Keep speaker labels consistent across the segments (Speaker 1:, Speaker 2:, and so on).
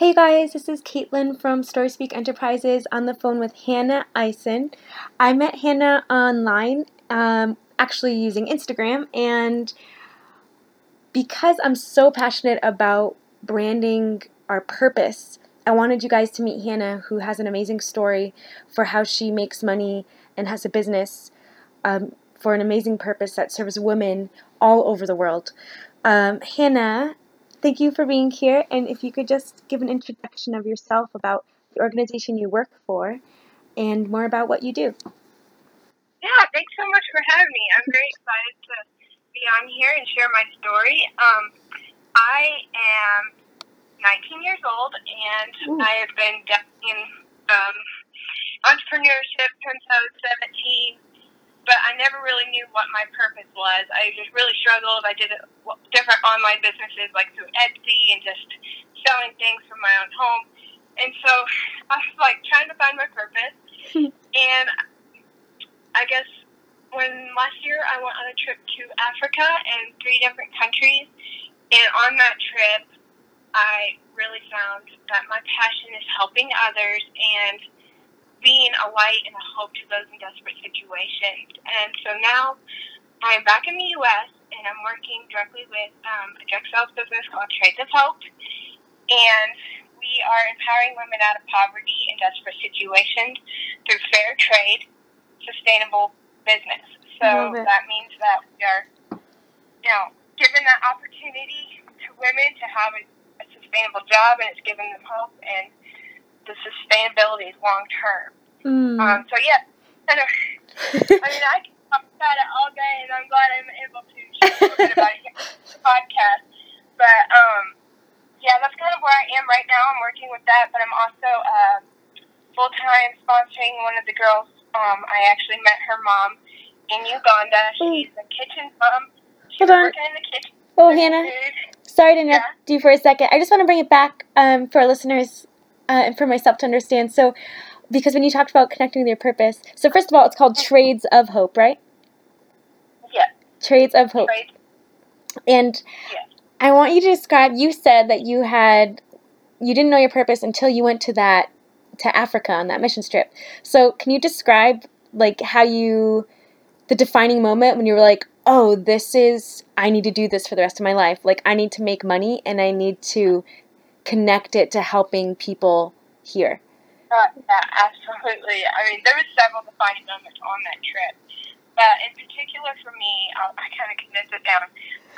Speaker 1: Hey guys, this is Caitlin from StorySpeak Enterprises on the phone with Hannah Eisen. I met Hannah online, um, actually using Instagram, and because I'm so passionate about branding our purpose, I wanted you guys to meet Hannah, who has an amazing story for how she makes money and has a business um, for an amazing purpose that serves women all over the world. Um, Hannah Thank you for being here. And if you could just give an introduction of yourself about the organization you work for and more about what you do.
Speaker 2: Yeah, thanks so much for having me. I'm very excited to be on here and share my story. Um, I am 19 years old and Ooh. I have been in um, entrepreneurship since I was 17 but I never really knew what my purpose was. I just really struggled. I did different online businesses like through Etsy and just selling things from my own home. And so I was like trying to find my purpose. and I guess when last year I went on a trip to Africa and three different countries. And on that trip, I really found that my passion is helping others and being a light and a hope to those in desperate situations. And so now I'm back in the U.S. and I'm working directly with um, a direct sales business called Trades of Hope. And we are empowering women out of poverty and desperate situations through fair trade, sustainable business. So that means that we are, you know, giving that opportunity to women to have a, a sustainable job and it's giving them hope and the sustainability long term. Mm. Um, so yeah, I, I mean I can talk about it all day, and I'm glad I'm able to share a little bit about it the podcast. But um, yeah, that's kind of where I am right now. I'm working with that, but I'm also uh, full time sponsoring one of the girls. Um, I actually met her mom in Uganda. She's a kitchen mom. She's Hold on. working in the kitchen.
Speaker 1: Oh, Hannah. Sorry to interrupt yeah. you for a second. I just want to bring it back um, for our listeners uh, and for myself to understand. So, because when you talked about connecting with your purpose, so first of all, it's called Trades of Hope, right?
Speaker 2: Yeah.
Speaker 1: Trades of Hope. Trades. And yeah. I want you to describe. You said that you had, you didn't know your purpose until you went to that to Africa on that mission trip. So, can you describe like how you, the defining moment when you were like, oh, this is, I need to do this for the rest of my life. Like, I need to make money and I need to connect it to helping people here?
Speaker 2: Uh, yeah, absolutely. I mean, there was several defining moments on that trip. But in particular for me, I'll, I kind of condensed it down.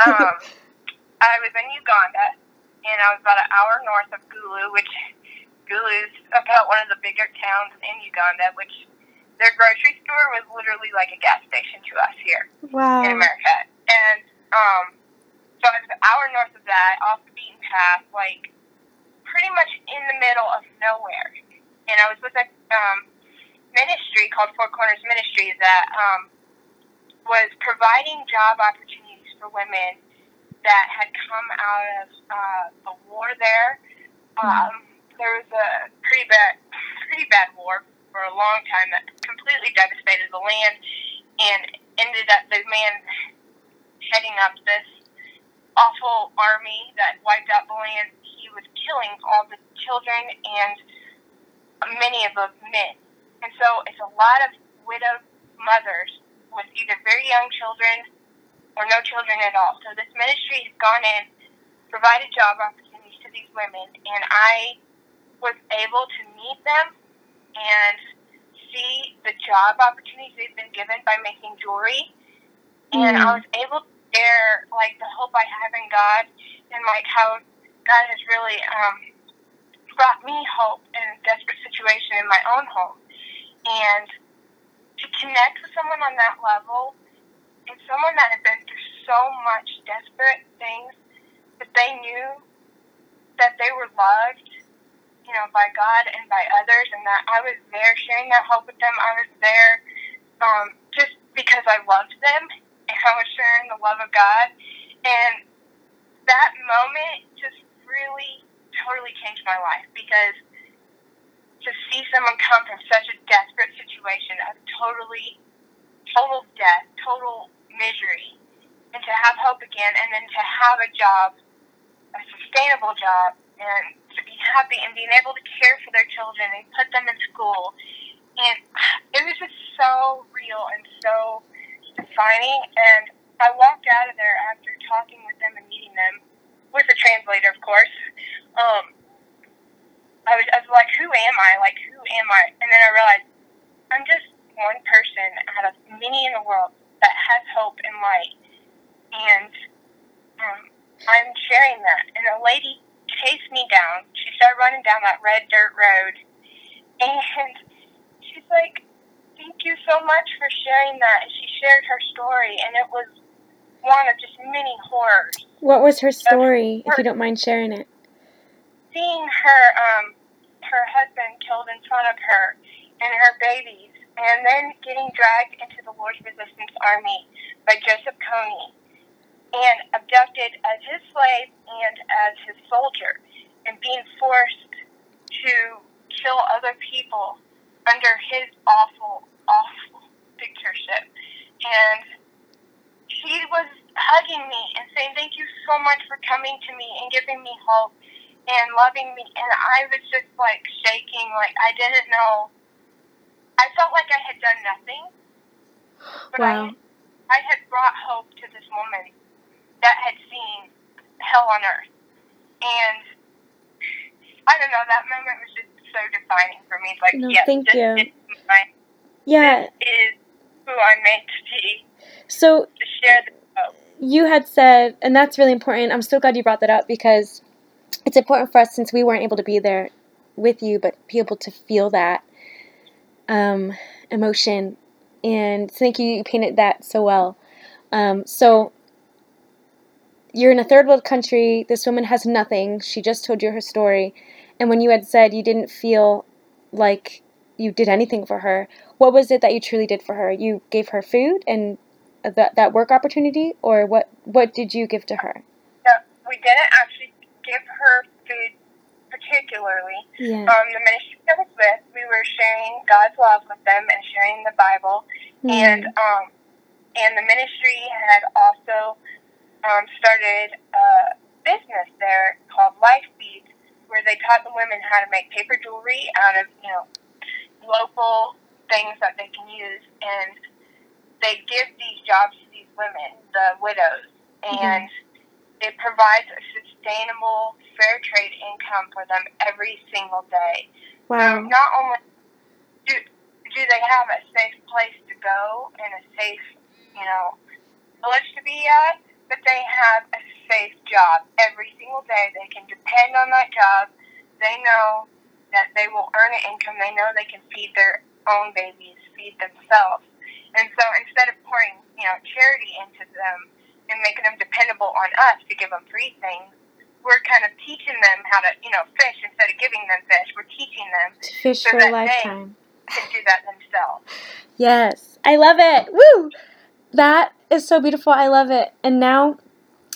Speaker 2: Um, I was in Uganda, and I was about an hour north of Gulu, which Gulu is about one of the bigger towns in Uganda, which their grocery store was literally like a gas station to us here
Speaker 1: wow.
Speaker 2: in America. And um, so I was an hour north of that, off the beaten path, like pretty much in the middle of nowhere. And I was with a um, ministry called Four Corners Ministry that um, was providing job opportunities for women that had come out of uh, the war there. Um, there was a pretty bad, pretty bad war for a long time that completely devastated the land and ended up the man heading up this awful army that wiped out the land was killing all the children and many of the men. And so it's a lot of widowed mothers with either very young children or no children at all. So this ministry has gone in, provided job opportunities to these women, and I was able to meet them and see the job opportunities they've been given by making jewelry. And mm. I was able to share like the hope I have in God and like how God has really um, brought me hope in a desperate situation in my own home. And to connect with someone on that level and someone that had been through so much desperate things that they knew that they were loved, you know, by God and by others, and that I was there sharing that hope with them. I was there um, just because I loved them and I was sharing the love of God. And that moment just really totally changed my life because to see someone come from such a desperate situation of totally, total death, total misery, and to have hope again, and then to have a job, a sustainable job, and to be happy and being able to care for their children and put them in school. And it was just so real and so defining. And I walked out of there after talking with them and meeting them with a translator, of course. Um, I was, I was like, who am I? Like, who am I? And then I realized I'm just one person out of many in the world that has hope and light. And um, I'm sharing that. And a lady chased me down. She started running down that red dirt road. And she's like, thank you so much for sharing that. And she shared her story. And it was one of just many horrors.
Speaker 1: What was her story, her, if you don't mind sharing it?
Speaker 2: Seeing her, um, her husband killed in front of her and her babies, and then getting dragged into the Lord's Resistance Army by Joseph Kony and abducted as his slave and as his soldier, and being forced to kill other people under his awful, awful dictatorship. And he was hugging me and saying, Thank you so much for coming to me and giving me hope and loving me. And I was just like shaking, like I didn't know. I felt like I had done nothing. But wow. I, I had brought hope to this woman that had seen hell on earth. And I don't know, that moment was just so defining for me. It's like,
Speaker 1: no,
Speaker 2: yes,
Speaker 1: thank
Speaker 2: this,
Speaker 1: you.
Speaker 2: Is my,
Speaker 1: yeah.
Speaker 2: This is who I'm meant to be.
Speaker 1: So
Speaker 2: share the hope.
Speaker 1: You had said, and that's really important. I'm so glad you brought that up because it's important for us since we weren't able to be there with you, but be able to feel that um, emotion. And thank you, you painted that so well. Um, so you're in a third world country. This woman has nothing. She just told you her story. And when you had said you didn't feel like you did anything for her, what was it that you truly did for her? You gave her food and that that work opportunity, or what what did you give to her?
Speaker 2: No, we didn't actually give her food particularly.
Speaker 1: Yeah.
Speaker 2: Um, the ministry I was with, we were sharing God's love with them and sharing the Bible, mm. and um, and the ministry had also um, started a business there called Life Beads, where they taught the women how to make paper jewelry out of you know local things that they can use and they give these jobs to these women, the widows, mm-hmm. and mm-hmm. it provides a sustainable fair trade income for them every single day.
Speaker 1: Wow.
Speaker 2: So not only do, do they have a safe place to go and a safe, you know, village to be at, but they have a safe job every single day. They can depend on that job. They know that they will earn an income. They know they can feed their own babies, feed themselves. And so instead of pouring, you know, charity into them and making them dependable on us to give them free things, we're kind of teaching them how to, you know, fish instead of giving them fish. We're teaching them
Speaker 1: to fish so for a lifetime.
Speaker 2: They can do that themselves.
Speaker 1: Yes, I love it. Woo! That is so beautiful. I love it. And now,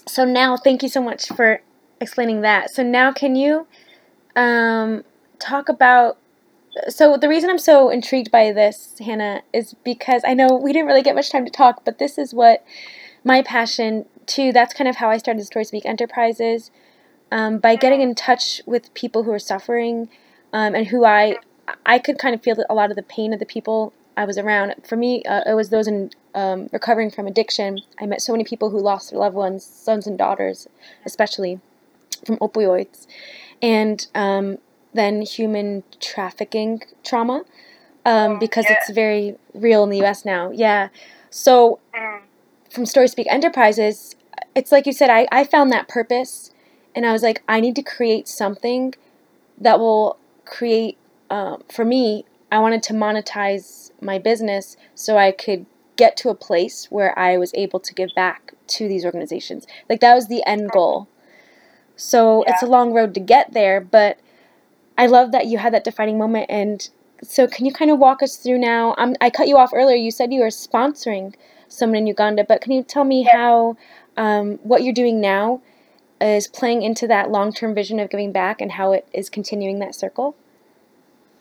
Speaker 1: so now, thank you so much for explaining that. So now, can you um, talk about so the reason I'm so intrigued by this, Hannah, is because I know we didn't really get much time to talk, but this is what my passion too. That's kind of how I started Story Speak Enterprises, um, by getting in touch with people who are suffering, um, and who I I could kind of feel a lot of the pain of the people I was around. For me, uh, it was those in um, recovering from addiction. I met so many people who lost their loved ones, sons and daughters, especially from opioids, and um, than human trafficking trauma um, oh, because yeah. it's very real in the US now. Yeah. So mm. from Story Speak Enterprises, it's like you said, I, I found that purpose and I was like, I need to create something that will create, um, for me, I wanted to monetize my business so I could get to a place where I was able to give back to these organizations. Like that was the end goal. So yeah. it's a long road to get there, but I love that you had that defining moment. And so, can you kind of walk us through now? Um, I cut you off earlier. You said you were sponsoring someone in Uganda, but can you tell me yeah. how um, what you're doing now is playing into that long term vision of giving back and how it is continuing that circle?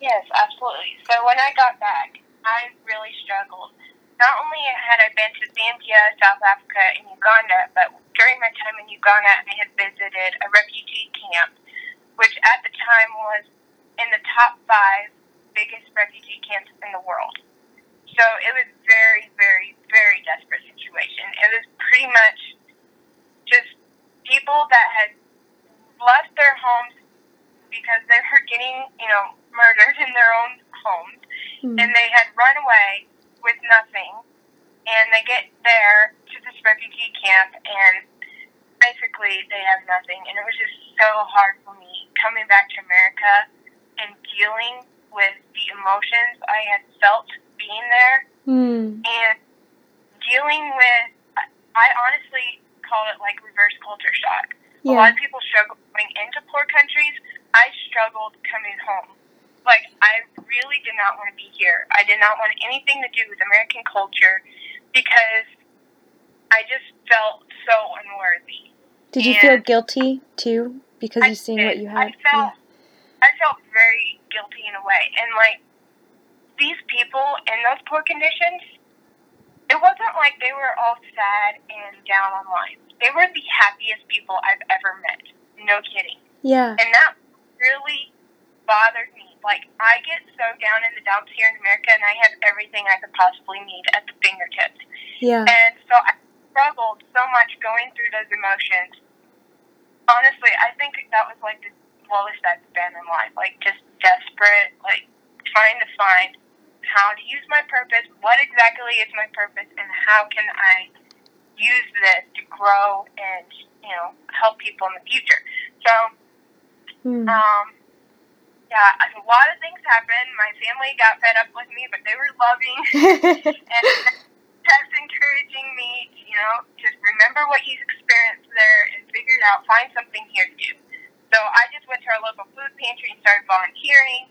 Speaker 2: Yes, absolutely. So, when I got back, I really struggled. Not only had I been to Zambia, South Africa, and Uganda, but during my time in Uganda, I had visited a refugee camp which at the time was in the top five biggest refugee camps in the world. So it was very, very, very desperate situation. It was pretty much just people that had left their homes because they were getting, you know, murdered in their own homes,
Speaker 1: Mm.
Speaker 2: and they had run away with nothing. And they get there to this refugee camp, and basically they have nothing. And it was just so hard for me coming back to America and dealing with the emotions I had felt being there
Speaker 1: Mm.
Speaker 2: and dealing with I honestly call it like reverse culture shock. A lot of people struggle going into poor countries. I struggled coming home. Like I really did not want to be here. I did not want anything to do with American culture because I just felt so unworthy.
Speaker 1: Did you feel guilty too because
Speaker 2: I
Speaker 1: you seen
Speaker 2: did.
Speaker 1: what you had?
Speaker 2: I felt I felt very guilty in a way. And like these people in those poor conditions, it wasn't like they were all sad and down on life. They were the happiest people I've ever met. No kidding.
Speaker 1: Yeah.
Speaker 2: And that really bothered me. Like I get so down in the dumps here in America and I have everything I could possibly need at the fingertips.
Speaker 1: Yeah.
Speaker 2: And so I struggled so much going through those emotions. Honestly, I think that was like the lowest I've been in life. Like just desperate, like trying to find how to use my purpose, what exactly is my purpose, and how can I use this to grow and, you know, help people in the future. So,
Speaker 1: Mm.
Speaker 2: um, yeah, a lot of things happened. My family got fed up with me, but they were loving and kept encouraging me, to, you know, just remember what you experienced there and figure it out. Find something here to do. So I just went to our local food pantry and started volunteering,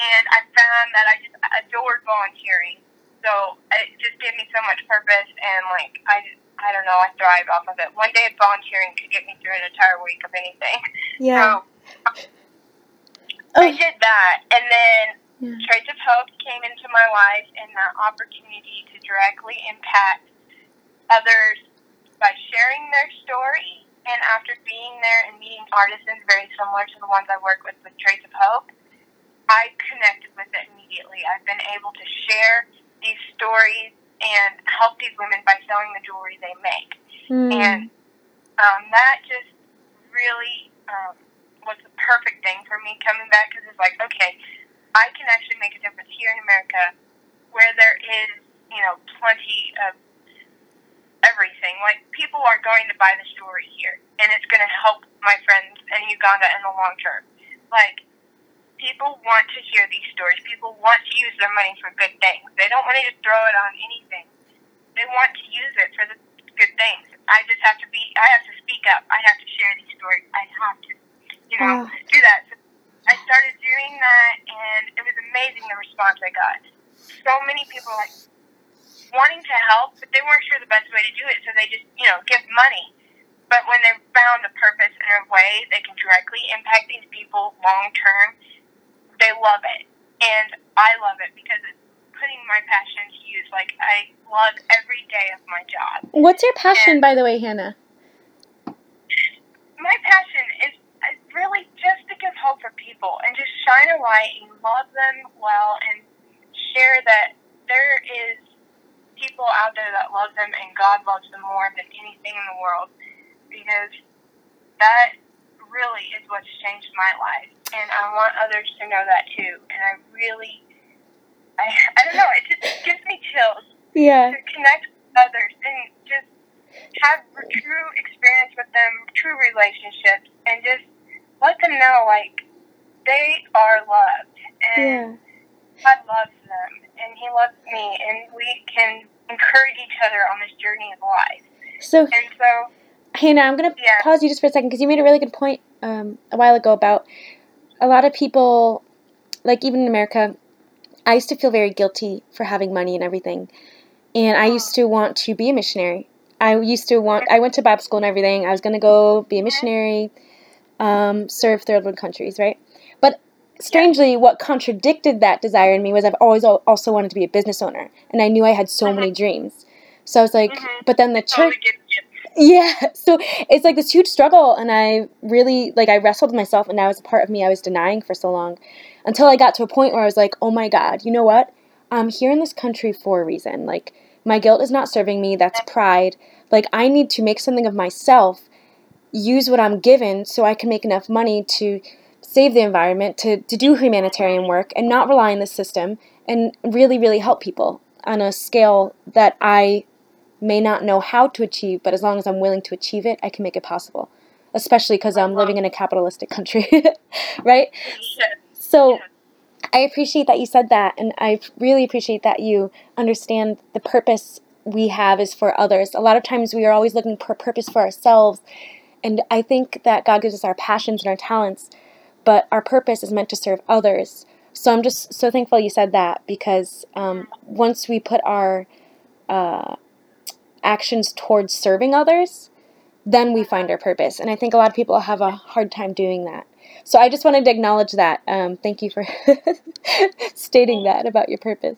Speaker 2: and I found that I just adored volunteering. So it just gave me so much purpose, and like I, I don't know, I thrived off of it. One day of volunteering could get me through an entire week of anything.
Speaker 1: yeah.
Speaker 2: So oh. I
Speaker 1: Oh.
Speaker 2: did that, and then
Speaker 1: Yeah.
Speaker 2: Trades of Hope came into my life, and the opportunity to directly impact others by sharing their story. And after being there and meeting artisans very similar to the ones I work with with Trades of Hope, I connected with it immediately. I've been able to share these stories and help these women by selling the jewelry they make.
Speaker 1: Mm.
Speaker 2: And um, that just really um, was the perfect thing for me coming back because it's like, okay, I can actually make a difference here in America where there is, you know, plenty of everything. Like, people are going to buy the story here, and it's going to help my friends in Uganda in the long term. Like, people want to hear these stories. People want to use their money for good things. They don't want to just throw it on anything. They want to use it for the good things. I just have to be. I have to speak up. I have to share these stories. I have to, you know,
Speaker 1: Oh.
Speaker 2: do that. So I started doing that, and it was amazing the response I got. So many people like wanting to help, but they weren't sure the best way to do it, so they just, you know, give money. But when they found a purpose and a way they can directly impact these people long term, they love it. And I love it because it's putting my passion to use. Like, I love every day of my job.
Speaker 1: What's your passion, by the way, Hannah?
Speaker 2: My passion is, is really just to give hope for people and just shine a light and love them well and share that there is people out there that love them and God loves them more than anything in the world because that really is what's changed my life and I want others to know that too and I really I, I don't know it just gives me chills
Speaker 1: Yeah.
Speaker 2: to connect with others and just have true experience with them, true relationships, and just let them know like they are loved and
Speaker 1: Yeah.
Speaker 2: God loves them and He loves me, and we can encourage each other on this journey of life.
Speaker 1: So,
Speaker 2: And so,
Speaker 1: Hannah, I'm going to
Speaker 2: Yeah.
Speaker 1: pause you just for a second because you made a really good point um, a while ago about a lot of people, like even in America, I used to feel very guilty for having money and everything. And I used to want to be a missionary. I used to want, I went to Bible school and everything. I was going to go be a missionary, um, serve third world countries, right? Strangely, what contradicted that desire in me was I've always al- also wanted to be a business owner. And I knew I had so
Speaker 2: Mhm.
Speaker 1: many dreams. So I was like,
Speaker 2: Mhm.
Speaker 1: but then the church. Yeah, so it's like this huge struggle, and I really like I wrestled with myself, and that was a part of me I was denying for so long, until I got to a point where I was like, oh my god, you know what? I'm here in this country for a reason. Like my guilt is not serving me. That's pride. Like I need to make something of myself, use what I'm given, so I can make enough money to save the environment, to to do humanitarian work, and not rely on the system, and really really help people on a scale that I may not know how to achieve, but as long as I'm willing to achieve it, I can make it possible. Especially because I'm living in a capitalistic country, right? So I appreciate that you said that, and I really appreciate that you understand the purpose we have is for others. A lot of times we are always looking for purpose for ourselves, and I think that God gives us our passions and our talents, but our purpose is meant to serve others. So I'm just so thankful you said that because um, once we put our uh, actions towards serving others, then we find our purpose. And I think a lot of people have a hard time doing that. So I just wanted to acknowledge that. Um, thank you for stating that about your purpose.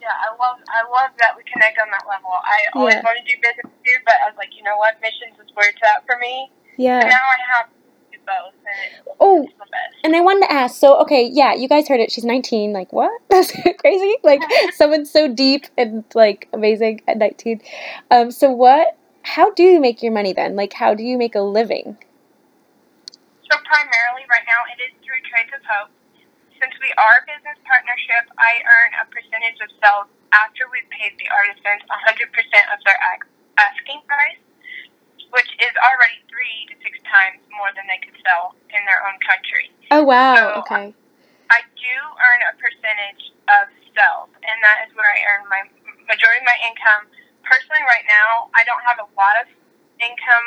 Speaker 2: Yeah, I love I love that we connect on that level. I always
Speaker 1: Yeah.
Speaker 2: want to do business too, but I was like, you know what, missions is where it's at for me. And
Speaker 1: Yeah.
Speaker 2: now I have both, and
Speaker 1: Oh,
Speaker 2: it's the best.
Speaker 1: and I wanted to ask. So, okay, yeah, you guys heard it. She's 19. Like, what? That's crazy. Like, someone so deep and like amazing at 19. Um, so what? How do you make your money then? Like, how do you make a living?
Speaker 2: So primarily right now it is through Trades of Hope. Since we are a business partnership, I earn a percentage of sales after we paid the artisans 100% of their asking price, which is already three to six times more than they could sell in their own country.
Speaker 1: Oh wow.
Speaker 2: So,
Speaker 1: Okay.
Speaker 2: I do earn a percentage of sales, and that is where I earn my majority of my income. Personally, right now, I don't have a lot of income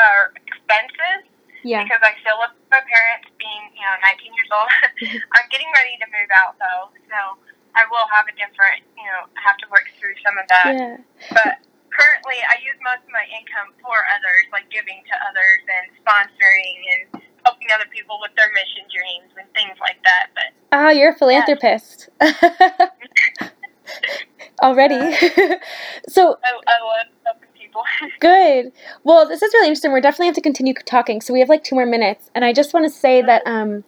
Speaker 2: or expenses
Speaker 1: Yeah.
Speaker 2: because I still live with my parents, being you know 19 years old. I'm getting ready to move out though, so I will have a different you know have to work through some of that.
Speaker 1: Yeah.
Speaker 2: But currently, I use most of my income for others, like giving to others and sponsoring and helping other people with their mission dreams and things like that. But
Speaker 1: Ah, you're a philanthropist. Already. so
Speaker 2: I, I love helping people.
Speaker 1: Good. Well, this is really interesting. We're definitely have to continue talking. So we have like two more minutes, and I just want to say that um,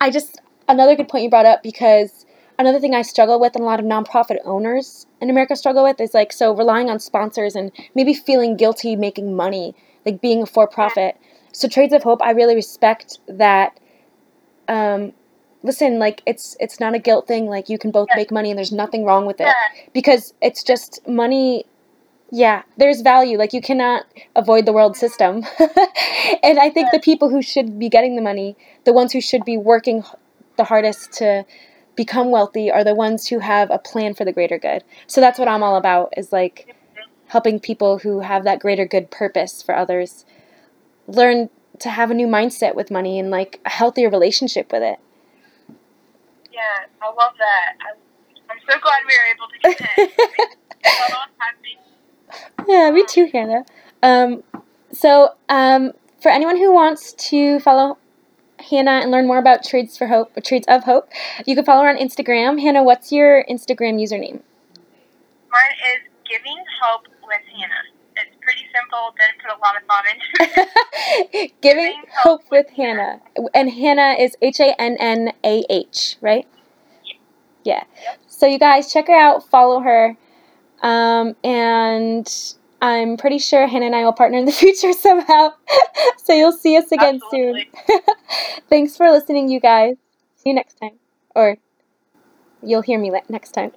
Speaker 1: I just another good point you brought up because another thing I struggle with and a lot of nonprofit owners in America struggle with is like so relying on sponsors and maybe feeling guilty making money, like being a for profit. So Trades of Hope, I really respect that. Um, listen, like it's it's not a guilt thing. Like you can both make money, and there's nothing wrong with it because it's just money yeah there's value like you cannot avoid the world system and i think the people who should be getting the money the ones who should be working the hardest to become wealthy are the ones who have a plan for the greater good so that's what i'm all about is like helping people who have that greater good purpose for others learn to have a new mindset with money and like a healthier relationship with it
Speaker 2: yeah, I love that. I, I'm so glad we were able to connect.
Speaker 1: Yeah, me too, Hannah. Um, so, um, for anyone who wants to follow Hannah and learn more about Trades for Hope, Trades of Hope, you can follow her on Instagram. Hannah, what's your Instagram username?
Speaker 2: Mine is Giving Hope with Hannah. It's pretty simple. Didn't put a lot of thought into it.
Speaker 1: Giving Hope with Hannah. And Hannah is H A N N A H, right? Yeah. Yep. So, you guys, check her out, follow her. Um, and I'm pretty sure Hannah and I will partner in the future somehow. so, you'll see us again
Speaker 2: Absolutely.
Speaker 1: soon. Thanks for listening, you guys. See you next time. Or you'll hear me next time.